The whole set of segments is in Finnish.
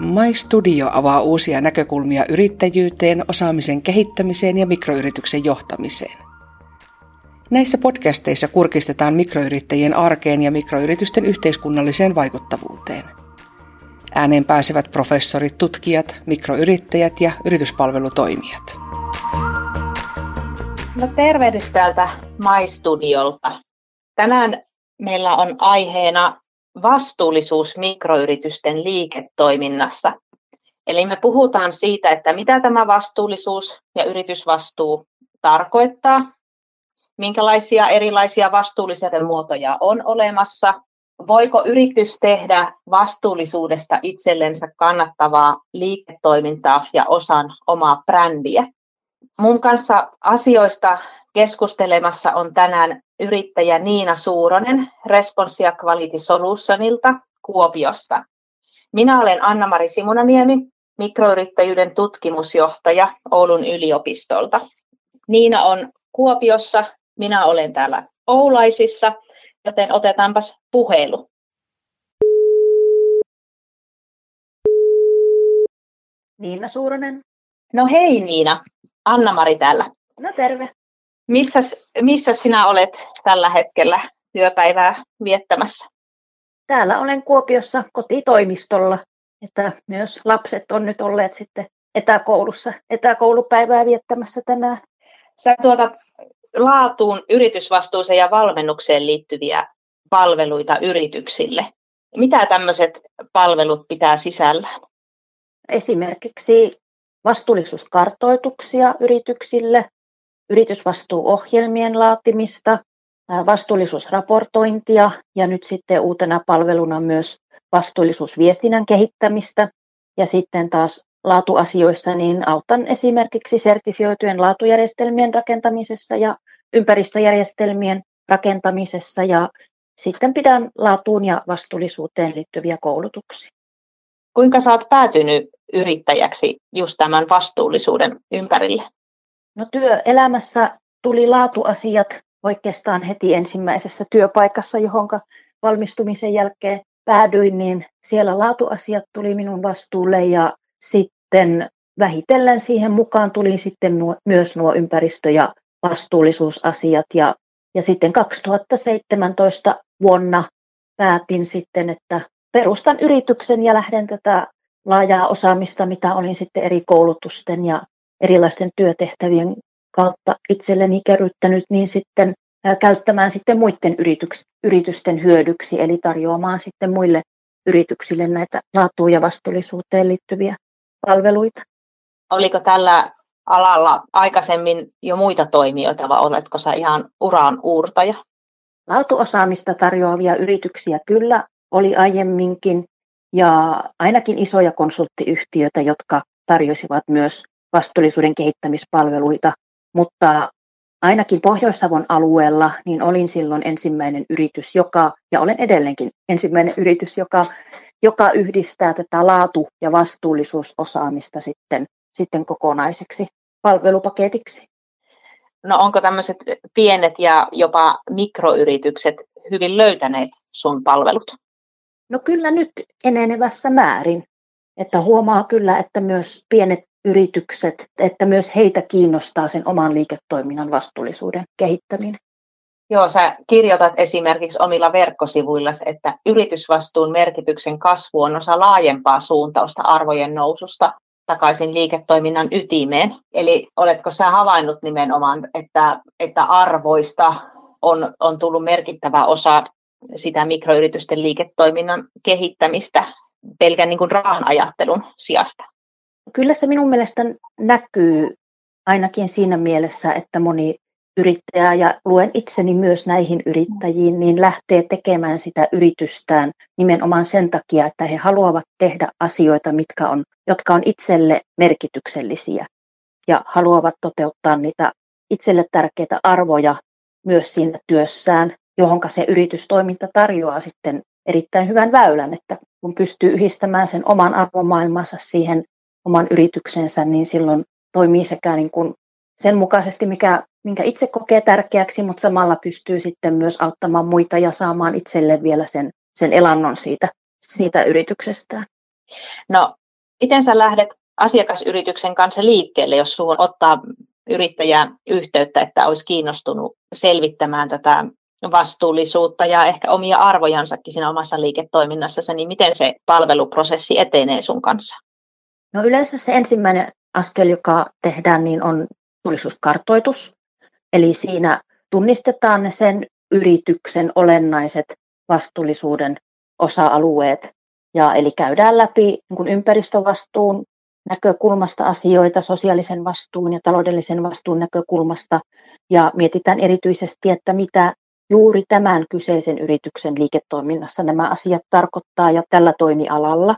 My Studio avaa uusia näkökulmia yrittäjyyteen, osaamisen kehittämiseen ja mikroyrityksen johtamiseen. Näissä podcasteissa kurkistetaan mikroyrittäjien arkeen ja mikroyritysten yhteiskunnalliseen vaikuttavuuteen. Ääneen pääsevät professorit, tutkijat, mikroyrittäjät ja yrityspalvelutoimijat. No tervehdys täältä My Studiolta. Tänään meillä on aiheena vastuullisuus mikroyritysten liiketoiminnassa. Eli me puhutaan siitä, että mitä tämä vastuullisuus ja yritysvastuu tarkoittaa, minkälaisia erilaisia vastuullisuuden muotoja on olemassa, voiko yritys tehdä vastuullisuudesta itsellensä kannattavaa liiketoimintaa ja osan omaa brändiä. Mun kanssa asioista keskustelemassa on tänään yrittäjä Niina Suuronen Responsia Quality Solutionilta Kuopiosta. Minä olen Anna-Mari Simunaniemi, mikroyrittäjyyden tutkimusjohtaja Oulun yliopistolta. Niina on Kuopiossa, minä olen täällä Oulaisissa, joten otetaanpas puhelu. Niina Suuronen. No hei Niina, Anna-Mari täällä. No terve. Missä, missä sinä olet tällä hetkellä työpäivää viettämässä? Täällä olen Kuopiossa kotitoimistolla, että myös lapset on nyt olleet sitten etäkoulussa, etäkoulupäivää viettämässä tänään. Sä tuotat laatuun, yritysvastuuseen ja valmennukseen liittyviä palveluita yrityksille. Mitä tämmöiset palvelut pitää sisällään? Esimerkiksi vastuullisuuskartoituksia yrityksille, yritysvastuuohjelmien laatimista, vastuullisuusraportointia ja nyt sitten uutena palveluna myös vastuullisuusviestinnän kehittämistä. Ja sitten taas laatuasioissa niin autan esimerkiksi sertifioitujen laatujärjestelmien rakentamisessa ja ympäristöjärjestelmien rakentamisessa ja sitten pidän laatuun ja vastuullisuuteen liittyviä koulutuksia. Kuinka oot päätynyt yrittäjäksi just tämän vastuullisuuden ympärille? No työelämässä tuli laatuasiat oikeastaan heti ensimmäisessä työpaikassa, johon valmistumisen jälkeen päädyin, niin siellä laatuasiat tuli minun vastuulle ja sitten vähitellen siihen mukaan tuli sitten myös nuo ympäristö- ja vastuullisuusasiat ja, ja sitten 2017 vuonna päätin sitten, että perustan yrityksen ja lähden tätä laajaa osaamista, mitä olin sitten eri koulutusten ja erilaisten työtehtävien kautta itselleni kerryttänyt, niin sitten käyttämään sitten muiden yritysten hyödyksi, eli tarjoamaan sitten muille yrityksille näitä laatuun ja vastuullisuuteen liittyviä palveluita. Oliko tällä alalla aikaisemmin jo muita toimijoita vai oletko sä ihan uraan uurtaja? Laatuosaamista tarjoavia yrityksiä kyllä oli aiemminkin ja ainakin isoja konsulttiyhtiöitä, jotka tarjosivat myös vastuullisuuden kehittämispalveluita, mutta ainakin Pohjois-Savon alueella niin olin silloin ensimmäinen yritys, joka, ja olen edelleenkin ensimmäinen yritys, joka, joka yhdistää tätä laatu- ja vastuullisuusosaamista sitten, sitten kokonaiseksi palvelupaketiksi. No onko tämmöiset pienet ja jopa mikroyritykset hyvin löytäneet sun palvelut? No kyllä nyt enenevässä määrin. Että huomaa kyllä, että myös pienet yritykset, että myös heitä kiinnostaa sen oman liiketoiminnan vastuullisuuden kehittäminen. Joo, sä kirjoitat esimerkiksi omilla verkkosivuilla, että yritysvastuun merkityksen kasvu on osa laajempaa suuntausta arvojen noususta takaisin liiketoiminnan ytimeen. Eli oletko sä havainnut nimenomaan, että, että arvoista on, on tullut merkittävä osa sitä mikroyritysten liiketoiminnan kehittämistä pelkän niin kuin rahan ajattelun sijasta? Kyllä se minun mielestä näkyy ainakin siinä mielessä, että moni yrittäjä ja luen itseni myös näihin yrittäjiin, niin lähtee tekemään sitä yritystään nimenomaan sen takia, että he haluavat tehdä asioita, mitkä on, jotka on itselle merkityksellisiä ja haluavat toteuttaa niitä itselle tärkeitä arvoja myös siinä työssään, johon se yritystoiminta tarjoaa sitten erittäin hyvän väylän, että kun pystyy yhdistämään sen oman arvomaailmansa siihen oman yrityksensä, niin silloin toimii sekä niin kuin sen mukaisesti, mikä, minkä itse kokee tärkeäksi, mutta samalla pystyy sitten myös auttamaan muita ja saamaan itselle vielä sen, sen elannon siitä, siitä yrityksestään. No Miten sä lähdet asiakasyrityksen kanssa liikkeelle, jos suun ottaa yrittäjä yhteyttä, että olisi kiinnostunut selvittämään tätä vastuullisuutta ja ehkä omia arvojansakin siinä omassa liiketoiminnassa, niin miten se palveluprosessi etenee sun kanssa? No yleensä se ensimmäinen askel, joka tehdään, niin on tulisuuskartoitus. Eli siinä tunnistetaan ne sen yrityksen olennaiset vastuullisuuden osa-alueet. Ja eli käydään läpi niin ympäristövastuun näkökulmasta asioita, sosiaalisen vastuun ja taloudellisen vastuun näkökulmasta ja mietitään erityisesti, että mitä juuri tämän kyseisen yrityksen liiketoiminnassa nämä asiat tarkoittaa ja tällä toimialalla.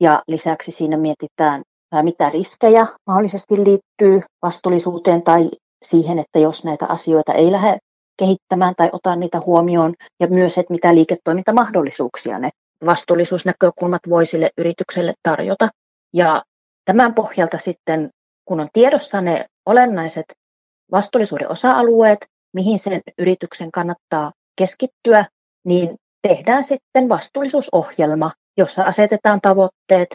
Ja lisäksi siinä mietitään, mitä riskejä mahdollisesti liittyy vastuullisuuteen tai siihen, että jos näitä asioita ei lähde kehittämään tai ota niitä huomioon, ja myös, että mitä liiketoimintamahdollisuuksia ne vastuullisuusnäkökulmat voi sille yritykselle tarjota. Ja tämän pohjalta sitten, kun on tiedossa ne olennaiset vastuullisuuden osa-alueet, mihin sen yrityksen kannattaa keskittyä, niin tehdään sitten vastuullisuusohjelma, jossa asetetaan tavoitteet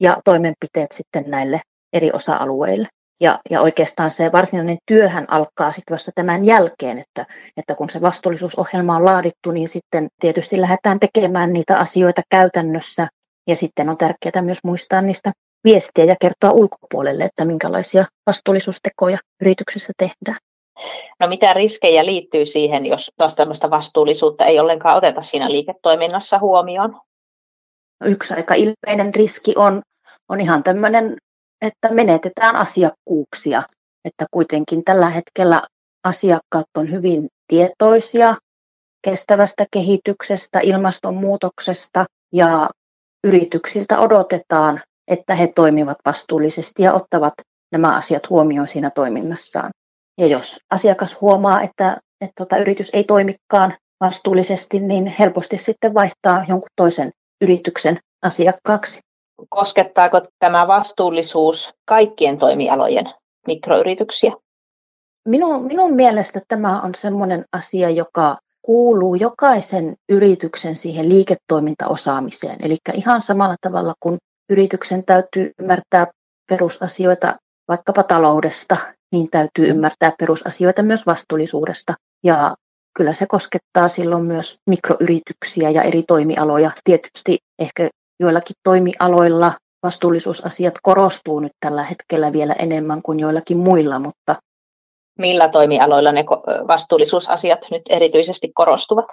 ja toimenpiteet sitten näille eri osa-alueille. Ja, ja oikeastaan se varsinainen työhän alkaa sitten vasta tämän jälkeen, että, että kun se vastuullisuusohjelma on laadittu, niin sitten tietysti lähdetään tekemään niitä asioita käytännössä. Ja sitten on tärkeää myös muistaa niistä viestiä ja kertoa ulkopuolelle, että minkälaisia vastuullisuustekoja yrityksessä tehdään. No mitä riskejä liittyy siihen, jos taas tämmöistä vastuullisuutta ei ollenkaan oteta siinä liiketoiminnassa huomioon? Yksi aika ilmeinen riski on, on ihan tämmöinen, että menetetään asiakkuuksia. Että kuitenkin tällä hetkellä asiakkaat on hyvin tietoisia kestävästä kehityksestä, ilmastonmuutoksesta ja yrityksiltä odotetaan, että he toimivat vastuullisesti ja ottavat nämä asiat huomioon siinä toiminnassaan. Ja jos asiakas huomaa, että, että tuota, yritys ei toimikaan vastuullisesti, niin helposti sitten vaihtaa jonkun toisen yrityksen asiakkaaksi. Koskettaako tämä vastuullisuus kaikkien toimialojen mikroyrityksiä? Minun, minun mielestä tämä on sellainen asia, joka kuuluu jokaisen yrityksen siihen liiketoimintaosaamiseen. Eli ihan samalla tavalla kuin yrityksen täytyy ymmärtää perusasioita vaikkapa taloudesta, niin täytyy ymmärtää perusasioita myös vastuullisuudesta. Ja kyllä se koskettaa silloin myös mikroyrityksiä ja eri toimialoja. Tietysti ehkä joillakin toimialoilla vastuullisuusasiat korostuu nyt tällä hetkellä vielä enemmän kuin joillakin muilla, mutta Millä toimialoilla ne vastuullisuusasiat nyt erityisesti korostuvat?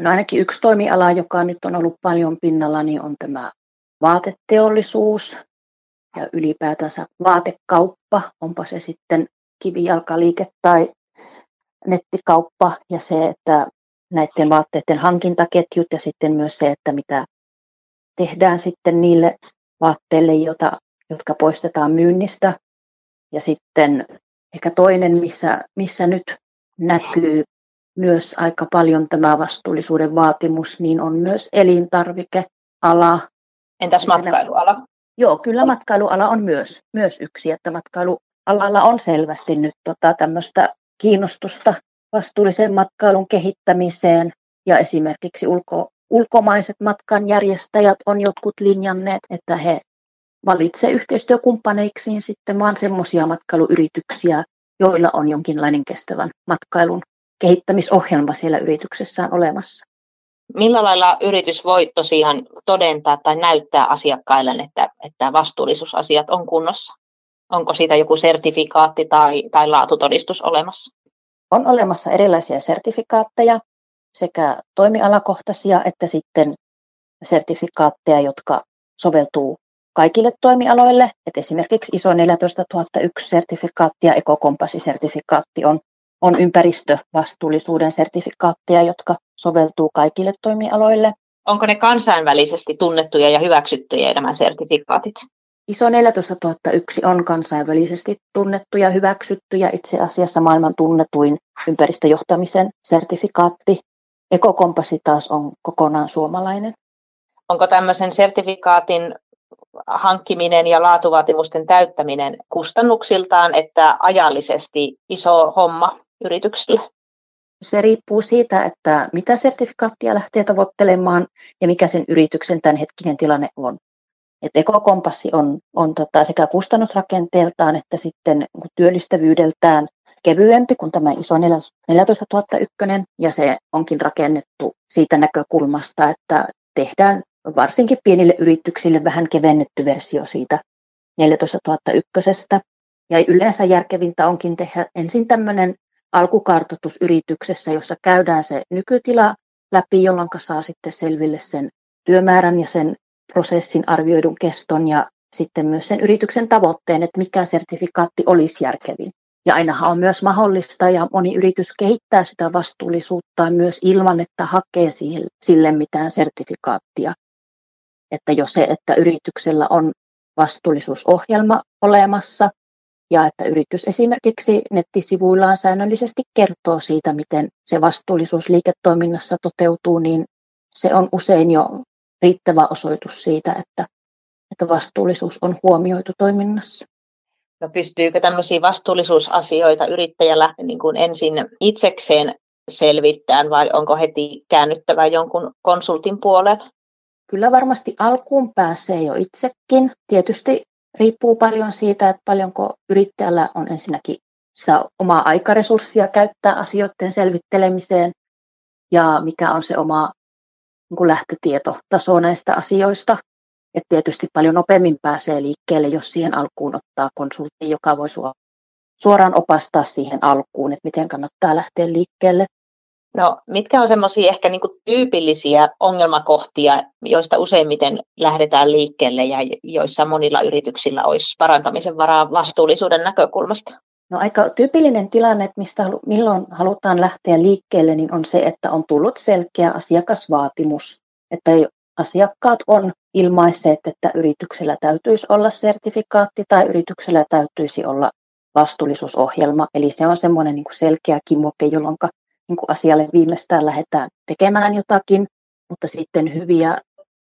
No ainakin yksi toimiala, joka nyt on ollut paljon pinnalla, niin on tämä vaateteollisuus ja ylipäätänsä vaatekauppa, onpa se sitten kivijalkaliike tai nettikauppa ja se, että näiden vaatteiden hankintaketjut ja sitten myös se, että mitä tehdään sitten niille vaatteille, jota, jotka poistetaan myynnistä. Ja sitten ehkä toinen, missä, missä nyt näkyy myös aika paljon tämä vastuullisuuden vaatimus, niin on myös elintarvikeala. Entäs matkailuala? Joo, kyllä matkailuala on myös, myös yksi, että matkailualalla on selvästi nyt tota, tämmöistä kiinnostusta vastuullisen matkailun kehittämiseen ja esimerkiksi ulko, ulkomaiset matkanjärjestäjät on jotkut linjanneet, että he valitsevat yhteistyökumppaneiksiin sitten vaan semmoisia matkailuyrityksiä, joilla on jonkinlainen kestävän matkailun kehittämisohjelma siellä yrityksessään olemassa. Millä lailla yritys voi tosiaan todentaa tai näyttää asiakkaille, että, että vastuullisuusasiat on kunnossa? Onko siitä joku sertifikaatti tai, tai laatutodistus olemassa? On olemassa erilaisia sertifikaatteja, sekä toimialakohtaisia että sitten sertifikaatteja, jotka soveltuu kaikille toimialoille. Et esimerkiksi ISO 14001 sertifikaatti ja ekokompassisertifikaatti on, on ympäristövastuullisuuden sertifikaatteja, jotka soveltuu kaikille toimialoille. Onko ne kansainvälisesti tunnettuja ja hyväksyttyjä nämä sertifikaatit? ISO 14001 on kansainvälisesti tunnettu ja hyväksytty ja itse asiassa maailman tunnetuin ympäristöjohtamisen sertifikaatti. Ekokompassi taas on kokonaan suomalainen. Onko tämmöisen sertifikaatin hankkiminen ja laatuvaatimusten täyttäminen kustannuksiltaan että ajallisesti iso homma yrityksille? Se riippuu siitä, että mitä sertifikaattia lähtee tavoittelemaan ja mikä sen yrityksen tämänhetkinen tilanne on. Et ekokompassi on, on tota sekä kustannusrakenteeltaan että sitten työllistävyydeltään kevyempi kuin tämä iso 14 001 ja se onkin rakennettu siitä näkökulmasta, että tehdään varsinkin pienille yrityksille vähän kevennetty versio siitä 14 001. Ja yleensä järkevintä onkin tehdä ensin tämmöinen alkukartoitus yrityksessä, jossa käydään se nykytila läpi, jolloin saa sitten selville sen työmäärän ja sen prosessin arvioidun keston ja sitten myös sen yrityksen tavoitteen, että mikä sertifikaatti olisi järkevin. Ja ainahan on myös mahdollista ja moni yritys kehittää sitä vastuullisuutta myös ilman, että hakee sille mitään sertifikaattia. Että jos se, että yrityksellä on vastuullisuusohjelma olemassa ja että yritys esimerkiksi nettisivuillaan säännöllisesti kertoo siitä, miten se vastuullisuus liiketoiminnassa toteutuu, niin se on usein jo riittävä osoitus siitä, että, että vastuullisuus on huomioitu toiminnassa. No pystyykö tämmöisiä vastuullisuusasioita yrittäjällä niin kuin ensin itsekseen selvittämään vai onko heti käännyttävä jonkun konsultin puoleen? Kyllä varmasti alkuun pääsee jo itsekin. Tietysti riippuu paljon siitä, että paljonko yrittäjällä on ensinnäkin sitä omaa aikaresurssia käyttää asioiden selvittelemiseen ja mikä on se oma niin lähtötietotaso näistä asioista. Et tietysti paljon nopeammin pääsee liikkeelle, jos siihen alkuun ottaa konsultti, joka voi suoraan opastaa siihen alkuun, että miten kannattaa lähteä liikkeelle. No, mitkä on semmoisia ehkä niin tyypillisiä ongelmakohtia, joista useimmiten lähdetään liikkeelle ja joissa monilla yrityksillä olisi parantamisen varaa vastuullisuuden näkökulmasta? No aika tyypillinen tilanne, mistä milloin halutaan lähteä liikkeelle, niin on se, että on tullut selkeä asiakasvaatimus, että asiakkaat on ilmaisseet, että yrityksellä täytyisi olla sertifikaatti tai yrityksellä täytyisi olla vastuullisuusohjelma. Eli se on semmoinen niin selkeä kimoke, jolloin niin asialle viimeistään lähdetään tekemään jotakin, mutta sitten hyviä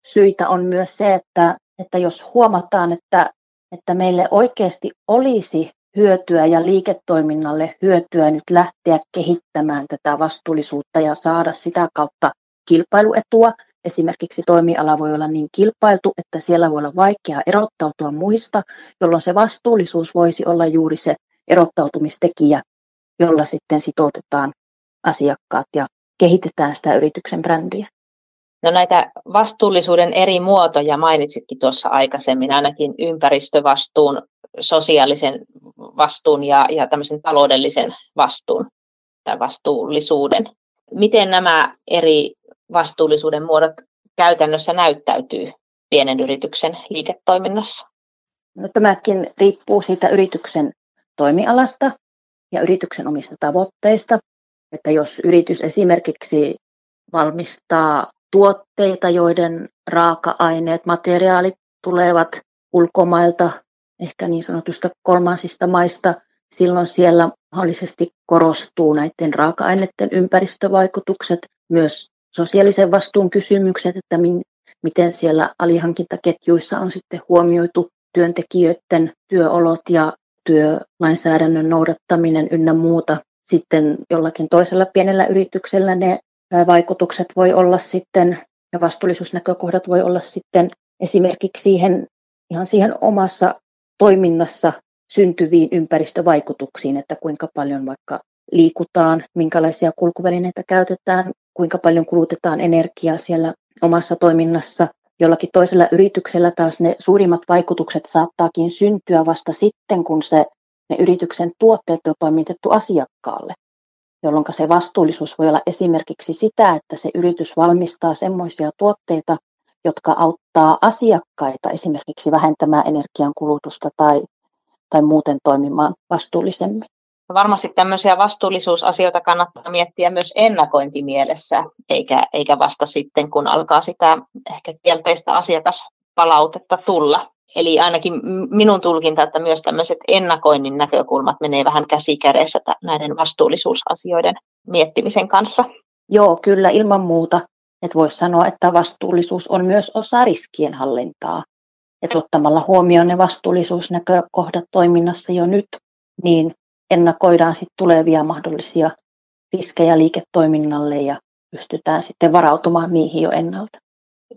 syitä on myös se, että, että jos huomataan, että, että meille oikeasti olisi hyötyä ja liiketoiminnalle hyötyä nyt lähteä kehittämään tätä vastuullisuutta ja saada sitä kautta kilpailuetua. Esimerkiksi toimiala voi olla niin kilpailtu, että siellä voi olla vaikea erottautua muista, jolloin se vastuullisuus voisi olla juuri se erottautumistekijä, jolla sitten sitoutetaan asiakkaat ja kehitetään sitä yrityksen brändiä. No näitä vastuullisuuden eri muotoja mainitsitkin tuossa aikaisemmin, ainakin ympäristövastuun, sosiaalisen vastuun ja, ja tämmöisen taloudellisen vastuun tai vastuullisuuden. Miten nämä eri vastuullisuuden muodot käytännössä näyttäytyy pienen yrityksen liiketoiminnassa? No, tämäkin riippuu siitä yrityksen toimialasta ja yrityksen omista tavoitteista. Että jos yritys esimerkiksi valmistaa tuotteita, joiden raaka-aineet, materiaalit tulevat ulkomailta, ehkä niin sanotusta kolmansista maista, silloin siellä mahdollisesti korostuu näiden raaka-aineiden ympäristövaikutukset, myös sosiaalisen vastuun kysymykset, että miten siellä alihankintaketjuissa on sitten huomioitu työntekijöiden työolot ja työlainsäädännön noudattaminen ynnä muuta. Sitten jollakin toisella pienellä yrityksellä ne vaikutukset voi olla sitten ja vastuullisuusnäkökohdat voi olla sitten esimerkiksi siihen, ihan siihen omassa toiminnassa syntyviin ympäristövaikutuksiin, että kuinka paljon vaikka liikutaan, minkälaisia kulkuvälineitä käytetään, kuinka paljon kulutetaan energiaa siellä omassa toiminnassa. Jollakin toisella yrityksellä taas ne suurimmat vaikutukset saattaakin syntyä vasta sitten, kun se ne yrityksen tuotteet on toimitettu asiakkaalle, jolloin se vastuullisuus voi olla esimerkiksi sitä, että se yritys valmistaa semmoisia tuotteita, jotka auttaa asiakkaita esimerkiksi vähentämään energiankulutusta tai, tai muuten toimimaan vastuullisemmin. Varmasti tämmöisiä vastuullisuusasioita kannattaa miettiä myös ennakointimielessä, eikä, eikä vasta sitten, kun alkaa sitä ehkä kielteistä asiakaspalautetta tulla. Eli ainakin minun tulkinta, että myös tämmöiset ennakoinnin näkökulmat menee vähän käsi kädessä näiden vastuullisuusasioiden miettimisen kanssa. Joo, kyllä ilman muuta. Että voisi sanoa, että vastuullisuus on myös osa riskien hallintaa. Että ottamalla huomioon ne vastuullisuusnäkökohdat toiminnassa jo nyt, niin ennakoidaan sitten tulevia mahdollisia riskejä liiketoiminnalle ja pystytään sitten varautumaan niihin jo ennalta.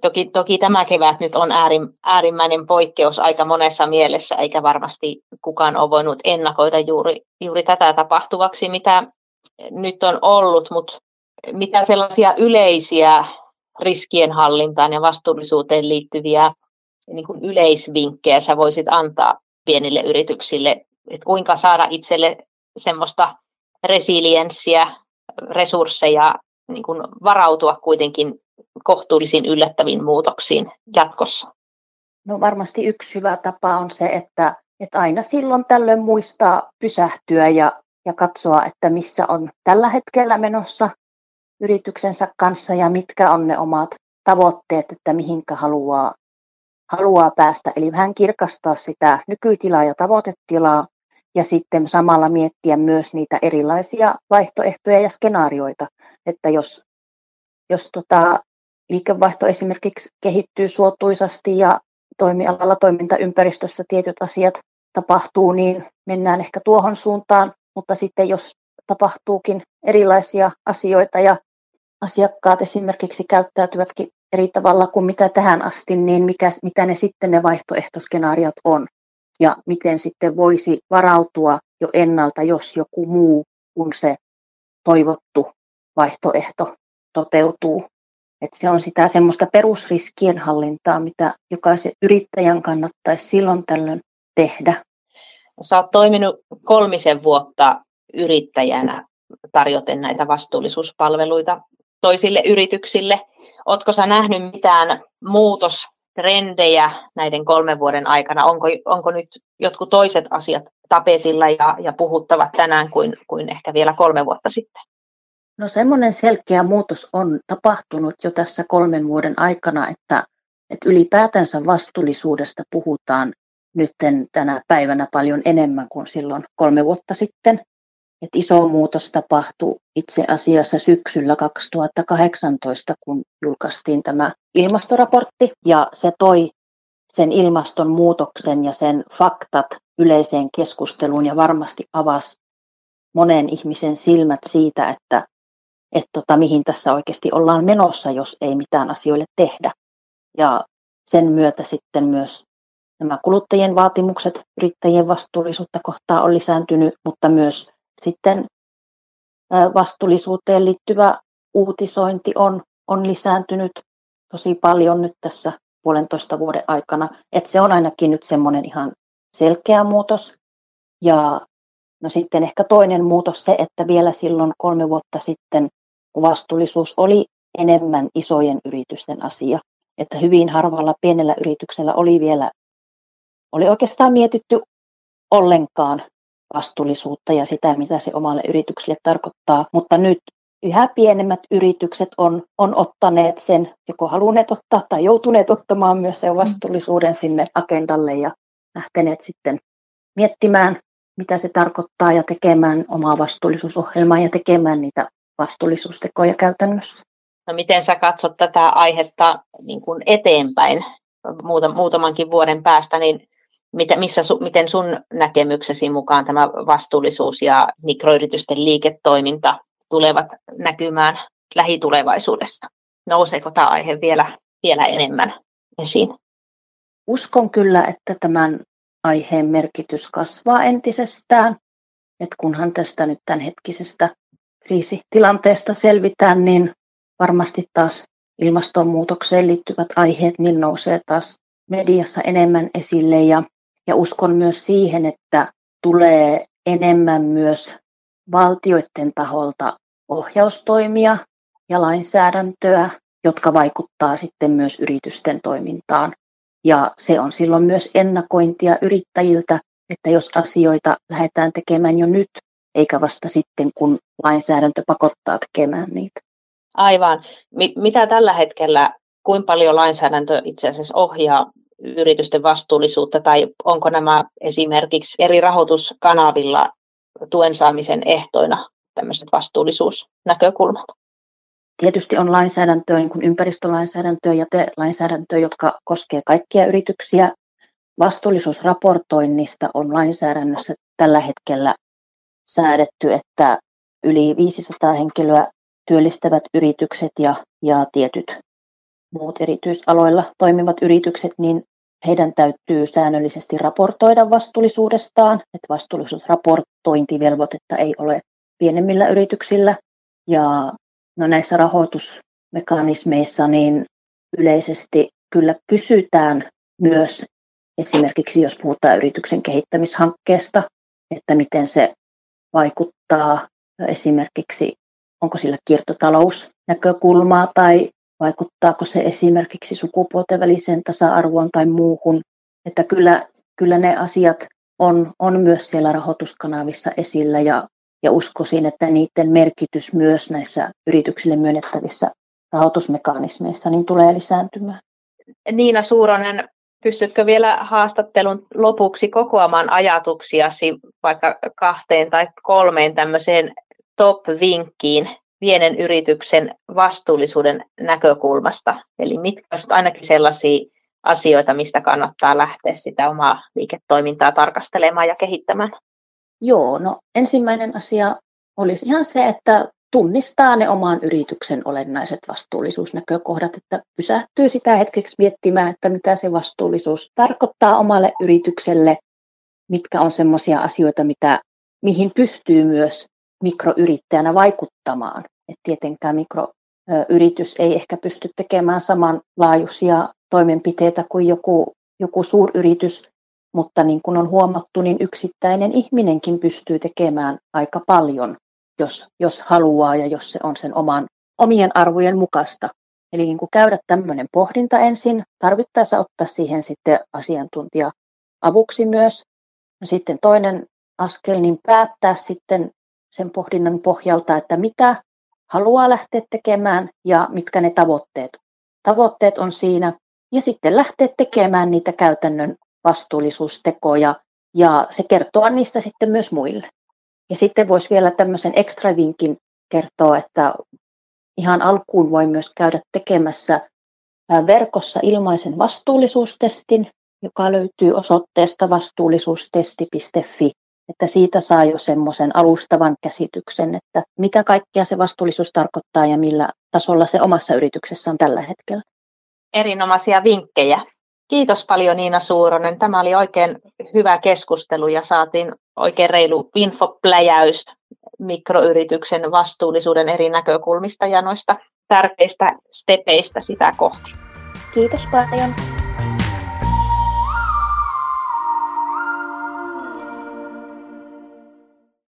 Toki, toki tämä kevät nyt on äärim, äärimmäinen poikkeus aika monessa mielessä, eikä varmasti kukaan ole voinut ennakoida juuri, juuri tätä tapahtuvaksi, mitä nyt on ollut, mutta mitä sellaisia yleisiä riskienhallintaan ja vastuullisuuteen liittyviä niin kuin yleisvinkkejä sä voisit antaa pienille yrityksille, että kuinka saada itselle semmoista resilienssiä, resursseja, niin kuin varautua kuitenkin kohtuullisiin yllättäviin muutoksiin jatkossa? No varmasti yksi hyvä tapa on se, että, että aina silloin tällöin muistaa pysähtyä ja, ja katsoa, että missä on tällä hetkellä menossa yrityksensä kanssa ja mitkä on ne omat tavoitteet, että mihinkä haluaa, haluaa päästä. Eli vähän kirkastaa sitä nykytilaa ja tavoitetilaa ja sitten samalla miettiä myös niitä erilaisia vaihtoehtoja ja skenaarioita, että jos, jos tota, liikevaihto esimerkiksi kehittyy suotuisasti ja toimialalla toimintaympäristössä tietyt asiat tapahtuu, niin mennään ehkä tuohon suuntaan, mutta sitten jos tapahtuukin erilaisia asioita ja asiakkaat esimerkiksi käyttäytyvätkin eri tavalla kuin mitä tähän asti, niin mikä, mitä ne sitten ne vaihtoehtoskenaariot on? Ja miten sitten voisi varautua jo ennalta, jos joku muu kuin se toivottu vaihtoehto toteutuu. Että se on sitä semmoista perusriskien hallintaa, mitä jokaisen yrittäjän kannattaisi silloin tällöin tehdä. Sä oot toiminut kolmisen vuotta yrittäjänä tarjoten näitä vastuullisuuspalveluita toisille yrityksille. Oletko sä nähnyt mitään muutostrendejä näiden kolmen vuoden aikana? Onko, onko nyt jotkut toiset asiat tapetilla ja, ja puhuttavat tänään kuin, kuin ehkä vielä kolme vuotta sitten? No semmoinen selkeä muutos on tapahtunut jo tässä kolmen vuoden aikana, että, että ylipäätänsä vastuullisuudesta puhutaan nyt tänä päivänä paljon enemmän kuin silloin kolme vuotta sitten. Et iso muutos tapahtui itse asiassa syksyllä 2018, kun julkaistiin tämä ilmastoraportti, ja se toi sen ilmastonmuutoksen ja sen faktat yleiseen keskusteluun ja varmasti avasi monen ihmisen silmät siitä, että että tota, mihin tässä oikeasti ollaan menossa, jos ei mitään asioille tehdä. Ja sen myötä sitten myös nämä kuluttajien vaatimukset yrittäjien vastuullisuutta kohtaan on lisääntynyt, mutta myös sitten vastuullisuuteen liittyvä uutisointi on, on lisääntynyt tosi paljon nyt tässä puolentoista vuoden aikana. Että se on ainakin nyt semmoinen ihan selkeä muutos. Ja no sitten ehkä toinen muutos se, että vielä silloin kolme vuotta sitten vastuullisuus oli enemmän isojen yritysten asia. Että hyvin harvalla pienellä yrityksellä oli vielä, oli oikeastaan mietitty ollenkaan vastuullisuutta ja sitä, mitä se omalle yritykselle tarkoittaa. Mutta nyt yhä pienemmät yritykset on, on ottaneet sen, joko halunneet ottaa tai joutuneet ottamaan myös sen vastuullisuuden sinne agendalle ja lähteneet sitten miettimään, mitä se tarkoittaa ja tekemään omaa vastuullisuusohjelmaa ja tekemään niitä vastuullisuustekoja käytännössä. No miten sä katsot tätä aihetta niin kuin eteenpäin muutamankin vuoden päästä, niin mitä, missä, miten sun näkemyksesi mukaan tämä vastuullisuus ja mikroyritysten liiketoiminta tulevat näkymään lähitulevaisuudessa? Nouseeko tämä aihe vielä, vielä enemmän esiin? Uskon kyllä, että tämän aiheen merkitys kasvaa entisestään. Et kunhan tästä nyt tämänhetkisestä kriisitilanteesta selvitään, niin varmasti taas ilmastonmuutokseen liittyvät aiheet niin nousee taas mediassa enemmän esille ja, ja uskon myös siihen, että tulee enemmän myös valtioiden taholta ohjaustoimia ja lainsäädäntöä, jotka vaikuttaa sitten myös yritysten toimintaan. Ja se on silloin myös ennakointia yrittäjiltä, että jos asioita lähdetään tekemään jo nyt, eikä vasta sitten, kun lainsäädäntö pakottaa tekemään niitä. Aivan. Mitä tällä hetkellä, kuinka paljon lainsäädäntö itse asiassa ohjaa yritysten vastuullisuutta, tai onko nämä esimerkiksi eri rahoituskanavilla tuen saamisen ehtoina tämmöiset vastuullisuusnäkökulmat? Tietysti on lainsäädäntöä, niin kuin ympäristölainsäädäntöä ja lainsäädäntöä, jotka koskee kaikkia yrityksiä. Vastuullisuusraportoinnista on lainsäädännössä tällä hetkellä säädetty, että yli 500 henkilöä työllistävät yritykset ja, ja tietyt muut erityisaloilla toimivat yritykset, niin heidän täytyy säännöllisesti raportoida vastuullisuudestaan, että vastuullisuusraportointivelvoitetta ei ole pienemmillä yrityksillä. Ja no näissä rahoitusmekanismeissa niin yleisesti kyllä kysytään myös esimerkiksi, jos puhutaan yrityksen kehittämishankkeesta, että miten se vaikuttaa esimerkiksi, onko sillä kiertotalousnäkökulmaa tai vaikuttaako se esimerkiksi sukupuolten väliseen tasa-arvoon tai muuhun. Että kyllä, kyllä ne asiat on, on myös siellä rahoituskanavissa esillä ja, ja uskoisin, että niiden merkitys myös näissä yrityksille myönnettävissä rahoitusmekanismeissa niin tulee lisääntymään. Niina Suuronen, pystytkö vielä haastattelun lopuksi kokoamaan ajatuksiasi vaikka kahteen tai kolmeen tämmöiseen top-vinkkiin pienen yrityksen vastuullisuuden näkökulmasta? Eli mitkä ovat ainakin sellaisia asioita, mistä kannattaa lähteä sitä omaa liiketoimintaa tarkastelemaan ja kehittämään? Joo, no ensimmäinen asia olisi ihan se, että tunnistaa ne oman yrityksen olennaiset vastuullisuusnäkökohdat, että pysähtyy sitä hetkeksi miettimään, että mitä se vastuullisuus tarkoittaa omalle yritykselle, mitkä on sellaisia asioita, mitä, mihin pystyy myös mikroyrittäjänä vaikuttamaan. Et tietenkään mikroyritys ei ehkä pysty tekemään samanlaajuisia toimenpiteitä kuin joku, joku suuryritys, mutta niin kuin on huomattu, niin yksittäinen ihminenkin pystyy tekemään aika paljon, jos, jos haluaa ja jos se on sen oman, omien arvojen mukaista. Eli niin kuin käydä tämmöinen pohdinta ensin, tarvittaessa ottaa siihen sitten asiantuntija avuksi myös. No sitten toinen askel, niin päättää sitten sen pohdinnan pohjalta, että mitä haluaa lähteä tekemään ja mitkä ne tavoitteet. Tavoitteet on siinä ja sitten lähteä tekemään niitä käytännön vastuullisuustekoja ja se kertoo niistä sitten myös muille. Ja sitten voisi vielä tämmöisen ekstra vinkin kertoa, että ihan alkuun voi myös käydä tekemässä verkossa ilmaisen vastuullisuustestin, joka löytyy osoitteesta vastuullisuustesti.fi että siitä saa jo semmoisen alustavan käsityksen, että mitä kaikkea se vastuullisuus tarkoittaa ja millä tasolla se omassa yrityksessä on tällä hetkellä. Erinomaisia vinkkejä. Kiitos paljon Niina Suuronen. Tämä oli oikein hyvä keskustelu ja saatiin oikein reilu infopläjäys mikroyrityksen vastuullisuuden eri näkökulmista ja noista tärkeistä stepeistä sitä kohti. Kiitos paljon.